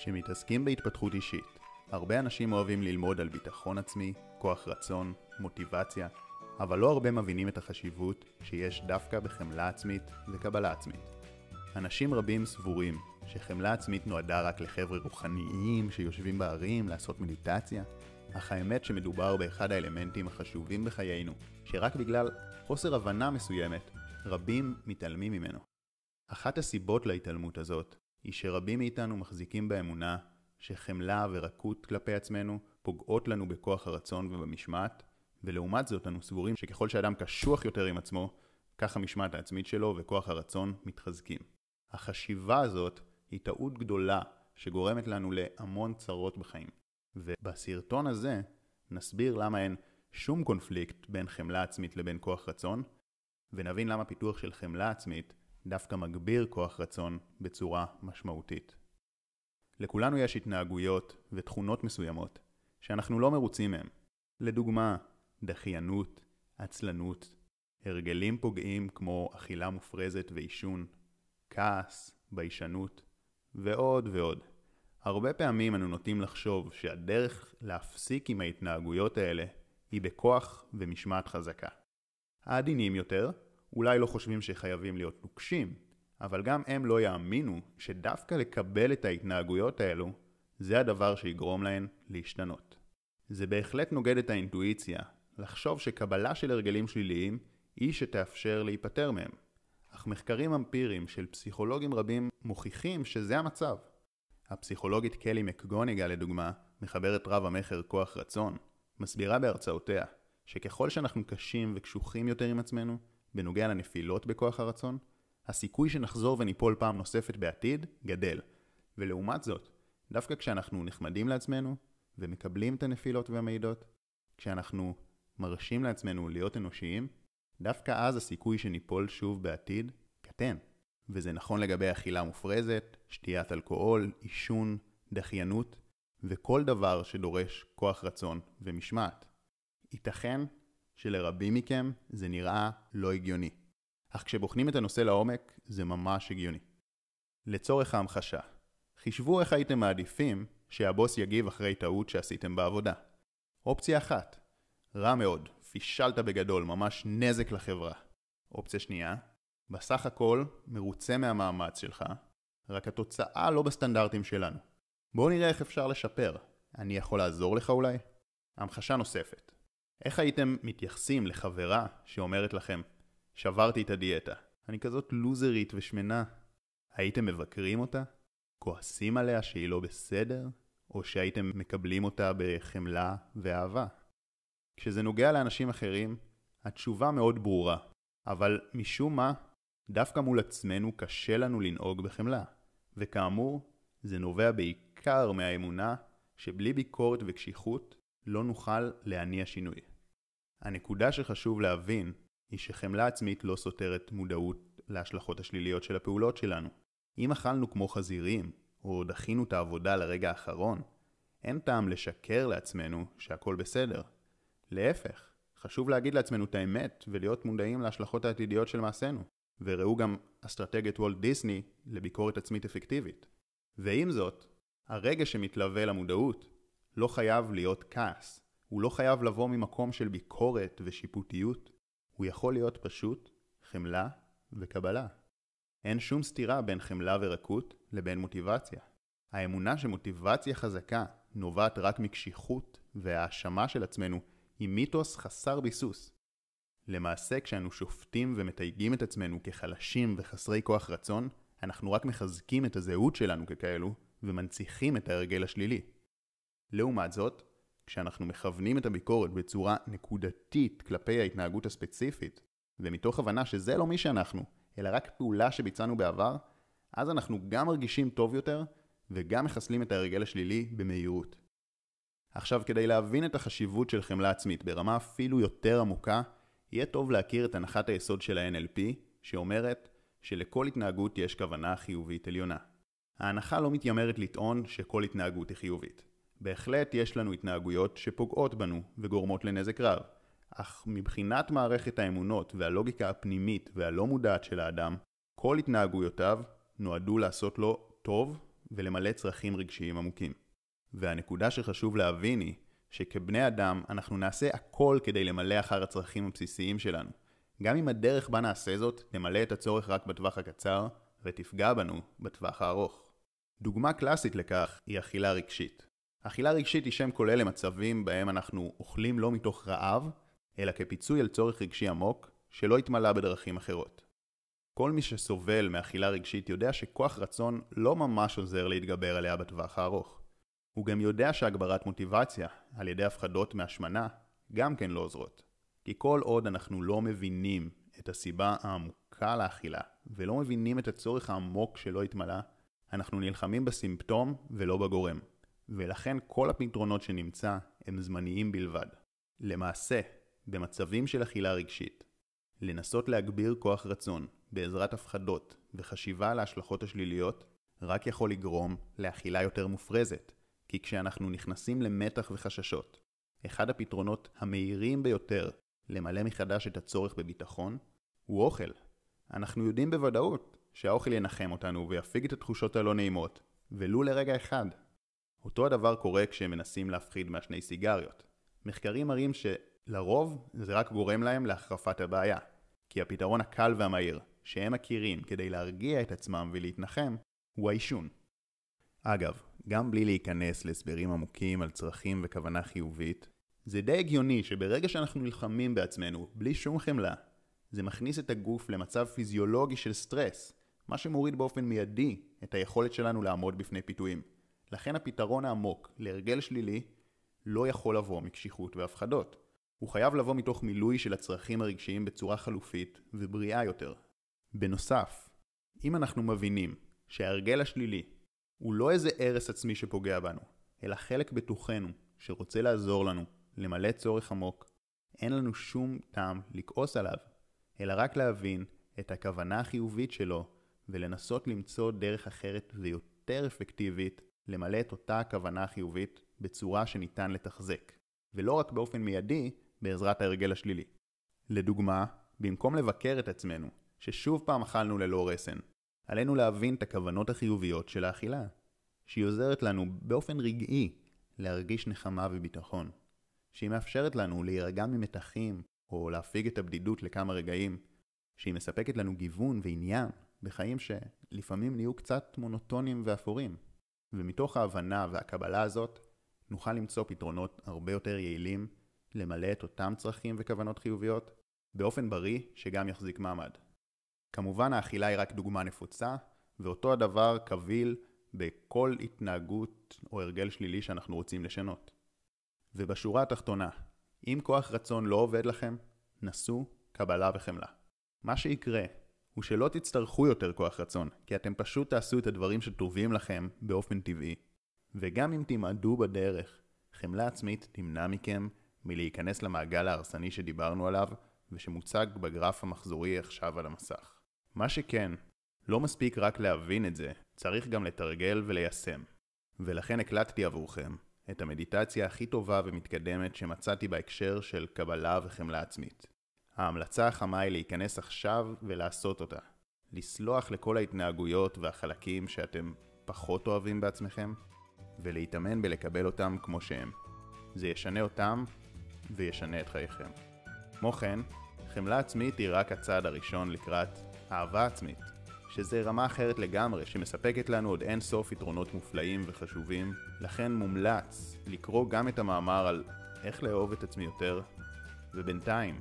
כשמתעסקים בהתפתחות אישית, הרבה אנשים אוהבים ללמוד על ביטחון עצמי, כוח רצון, מוטיבציה, אבל לא הרבה מבינים את החשיבות שיש דווקא בחמלה עצמית וקבלה עצמית. אנשים רבים סבורים שחמלה עצמית נועדה רק לחבר'ה רוחניים שיושבים בערים לעשות מדיטציה, אך האמת שמדובר באחד האלמנטים החשובים בחיינו, שרק בגלל חוסר הבנה מסוימת, רבים מתעלמים ממנו. אחת הסיבות להתעלמות הזאת, היא שרבים מאיתנו מחזיקים באמונה שחמלה ורקות כלפי עצמנו פוגעות לנו בכוח הרצון ובמשמעת, ולעומת זאת אנו סבורים שככל שאדם קשוח יותר עם עצמו, כך המשמעת העצמית שלו וכוח הרצון מתחזקים. החשיבה הזאת היא טעות גדולה שגורמת לנו להמון צרות בחיים. ובסרטון הזה נסביר למה אין שום קונפליקט בין חמלה עצמית לבין כוח רצון, ונבין למה פיתוח של חמלה עצמית דווקא מגביר כוח רצון בצורה משמעותית. לכולנו יש התנהגויות ותכונות מסוימות שאנחנו לא מרוצים מהם. לדוגמה, דחיינות, עצלנות, הרגלים פוגעים כמו אכילה מופרזת ועישון, כעס, ביישנות, ועוד ועוד. הרבה פעמים אנו נוטים לחשוב שהדרך להפסיק עם ההתנהגויות האלה היא בכוח ומשמעת חזקה. העדינים יותר אולי לא חושבים שחייבים להיות נוקשים, אבל גם הם לא יאמינו שדווקא לקבל את ההתנהגויות האלו, זה הדבר שיגרום להן להשתנות. זה בהחלט נוגד את האינטואיציה, לחשוב שקבלה של הרגלים שליליים היא שתאפשר להיפטר מהם. אך מחקרים אמפיריים של פסיכולוגים רבים מוכיחים שזה המצב. הפסיכולוגית קלי מקגוניגה לדוגמה, מחברת רב המכר כוח רצון, מסבירה בהרצאותיה שככל שאנחנו קשים וקשוחים יותר עם עצמנו, בנוגע לנפילות בכוח הרצון, הסיכוי שנחזור וניפול פעם נוספת בעתיד גדל. ולעומת זאת, דווקא כשאנחנו נחמדים לעצמנו ומקבלים את הנפילות והמעידות, כשאנחנו מרשים לעצמנו להיות אנושיים, דווקא אז הסיכוי שניפול שוב בעתיד קטן. וזה נכון לגבי אכילה מופרזת, שתיית אלכוהול, עישון, דחיינות, וכל דבר שדורש כוח רצון ומשמעת. ייתכן שלרבים מכם זה נראה לא הגיוני. אך כשבוחנים את הנושא לעומק, זה ממש הגיוני. לצורך ההמחשה, חישבו איך הייתם מעדיפים שהבוס יגיב אחרי טעות שעשיתם בעבודה. אופציה אחת, רע מאוד, פישלת בגדול, ממש נזק לחברה. אופציה שנייה, בסך הכל מרוצה מהמאמץ שלך, רק התוצאה לא בסטנדרטים שלנו. בואו נראה איך אפשר לשפר. אני יכול לעזור לך אולי? המחשה נוספת. איך הייתם מתייחסים לחברה שאומרת לכם, שברתי את הדיאטה, אני כזאת לוזרית ושמנה? הייתם מבקרים אותה? כועסים עליה שהיא לא בסדר? או שהייתם מקבלים אותה בחמלה ואהבה? כשזה נוגע לאנשים אחרים, התשובה מאוד ברורה, אבל משום מה, דווקא מול עצמנו קשה לנו לנהוג בחמלה. וכאמור, זה נובע בעיקר מהאמונה שבלי ביקורת וקשיחות לא נוכל להניע שינוי. הנקודה שחשוב להבין היא שחמלה עצמית לא סותרת מודעות להשלכות השליליות של הפעולות שלנו. אם אכלנו כמו חזירים, או דחינו את העבודה לרגע האחרון, אין טעם לשקר לעצמנו שהכל בסדר. להפך, חשוב להגיד לעצמנו את האמת ולהיות מודעים להשלכות העתידיות של מעשינו. וראו גם אסטרטגיית וולט דיסני לביקורת עצמית אפקטיבית. ועם זאת, הרגע שמתלווה למודעות לא חייב להיות כעס. הוא לא חייב לבוא ממקום של ביקורת ושיפוטיות. הוא יכול להיות פשוט חמלה וקבלה. אין שום סתירה בין חמלה ורקות לבין מוטיבציה. האמונה שמוטיבציה חזקה נובעת רק מקשיחות והאשמה של עצמנו היא מיתוס חסר ביסוס. למעשה כשאנו שופטים ומתייגים את עצמנו כחלשים וחסרי כוח רצון, אנחנו רק מחזקים את הזהות שלנו ככאלו ומנציחים את ההרגל השלילי. לעומת זאת, כשאנחנו מכוונים את הביקורת בצורה נקודתית כלפי ההתנהגות הספציפית, ומתוך הבנה שזה לא מי שאנחנו, אלא רק פעולה שביצענו בעבר, אז אנחנו גם מרגישים טוב יותר, וגם מחסלים את ההרגל השלילי במהירות. עכשיו, כדי להבין את החשיבות של חמלה עצמית ברמה אפילו יותר עמוקה, יהיה טוב להכיר את הנחת היסוד של ה-NLP, שאומרת שלכל התנהגות יש כוונה חיובית עליונה. ההנחה לא מתיימרת לטעון שכל התנהגות היא חיובית. בהחלט יש לנו התנהגויות שפוגעות בנו וגורמות לנזק רב, אך מבחינת מערכת האמונות והלוגיקה הפנימית והלא מודעת של האדם, כל התנהגויותיו נועדו לעשות לו טוב ולמלא צרכים רגשיים עמוקים. והנקודה שחשוב להבין היא שכבני אדם אנחנו נעשה הכל כדי למלא אחר הצרכים הבסיסיים שלנו. גם אם הדרך בה נעשה זאת נמלא את הצורך רק בטווח הקצר ותפגע בנו בטווח הארוך. דוגמה קלאסית לכך היא אכילה רגשית. אכילה רגשית היא שם כולל למצבים בהם אנחנו אוכלים לא מתוך רעב, אלא כפיצוי על צורך רגשי עמוק שלא התמלא בדרכים אחרות. כל מי שסובל מאכילה רגשית יודע שכוח רצון לא ממש עוזר להתגבר עליה בטווח הארוך. הוא גם יודע שהגברת מוטיבציה על ידי הפחדות מהשמנה גם כן לא עוזרות. כי כל עוד אנחנו לא מבינים את הסיבה העמוקה לאכילה ולא מבינים את הצורך העמוק שלא התמלא, אנחנו נלחמים בסימפטום ולא בגורם. ולכן כל הפתרונות שנמצא הם זמניים בלבד. למעשה, במצבים של אכילה רגשית, לנסות להגביר כוח רצון בעזרת הפחדות וחשיבה על ההשלכות השליליות רק יכול לגרום לאכילה יותר מופרזת, כי כשאנחנו נכנסים למתח וחששות, אחד הפתרונות המהירים ביותר למלא מחדש את הצורך בביטחון הוא אוכל. אנחנו יודעים בוודאות שהאוכל ינחם אותנו ויפיג את התחושות הלא נעימות, ולו לרגע אחד. אותו הדבר קורה כשמנסים להפחיד מהשני סיגריות. מחקרים מראים שלרוב זה רק גורם להם להחרפת הבעיה, כי הפתרון הקל והמהיר שהם מכירים כדי להרגיע את עצמם ולהתנחם הוא העישון. אגב, גם בלי להיכנס להסברים עמוקים על צרכים וכוונה חיובית, זה די הגיוני שברגע שאנחנו נלחמים בעצמנו בלי שום חמלה, זה מכניס את הגוף למצב פיזיולוגי של סטרס, מה שמוריד באופן מיידי את היכולת שלנו לעמוד בפני פיתויים. לכן הפתרון העמוק להרגל שלילי לא יכול לבוא מקשיחות והפחדות. הוא חייב לבוא מתוך מילוי של הצרכים הרגשיים בצורה חלופית ובריאה יותר. בנוסף, אם אנחנו מבינים שההרגל השלילי הוא לא איזה הרס עצמי שפוגע בנו, אלא חלק בתוכנו שרוצה לעזור לנו למלא צורך עמוק, אין לנו שום טעם לכעוס עליו, אלא רק להבין את הכוונה החיובית שלו ולנסות למצוא דרך אחרת ויותר אפקטיבית למלא את אותה הכוונה החיובית בצורה שניתן לתחזק, ולא רק באופן מיידי בעזרת ההרגל השלילי. לדוגמה, במקום לבקר את עצמנו, ששוב פעם אכלנו ללא רסן, עלינו להבין את הכוונות החיוביות של האכילה, שהיא עוזרת לנו באופן רגעי להרגיש נחמה וביטחון, שהיא מאפשרת לנו להירגע ממתחים או להפיג את הבדידות לכמה רגעים, שהיא מספקת לנו גיוון ועניין בחיים שלפעמים נהיו קצת מונוטונים ואפורים. ומתוך ההבנה והקבלה הזאת, נוכל למצוא פתרונות הרבה יותר יעילים למלא את אותם צרכים וכוונות חיוביות באופן בריא שגם יחזיק מעמד. כמובן האכילה היא רק דוגמה נפוצה, ואותו הדבר קביל בכל התנהגות או הרגל שלילי שאנחנו רוצים לשנות. ובשורה התחתונה, אם כוח רצון לא עובד לכם, נסו קבלה וחמלה. מה שיקרה הוא שלא תצטרכו יותר כוח רצון, כי אתם פשוט תעשו את הדברים שטובים לכם באופן טבעי. וגם אם תימעדו בדרך, חמלה עצמית תמנע מכם מלהיכנס למעגל ההרסני שדיברנו עליו, ושמוצג בגרף המחזורי עכשיו על המסך. מה שכן, לא מספיק רק להבין את זה, צריך גם לתרגל וליישם. ולכן הקלטתי עבורכם את המדיטציה הכי טובה ומתקדמת שמצאתי בהקשר של קבלה וחמלה עצמית. ההמלצה החמה היא להיכנס עכשיו ולעשות אותה. לסלוח לכל ההתנהגויות והחלקים שאתם פחות אוהבים בעצמכם, ולהתאמן בלקבל אותם כמו שהם. זה ישנה אותם וישנה את חייכם. כמו כן, חמלה עצמית היא רק הצעד הראשון לקראת אהבה עצמית, שזה רמה אחרת לגמרי שמספקת לנו עוד אין סוף יתרונות מופלאים וחשובים, לכן מומלץ לקרוא גם את המאמר על איך לאהוב את עצמי יותר, ובינתיים,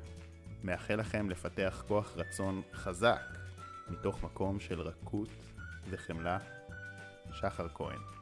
מאחל לכם לפתח כוח רצון חזק מתוך מקום של רכות וחמלה. שחר כהן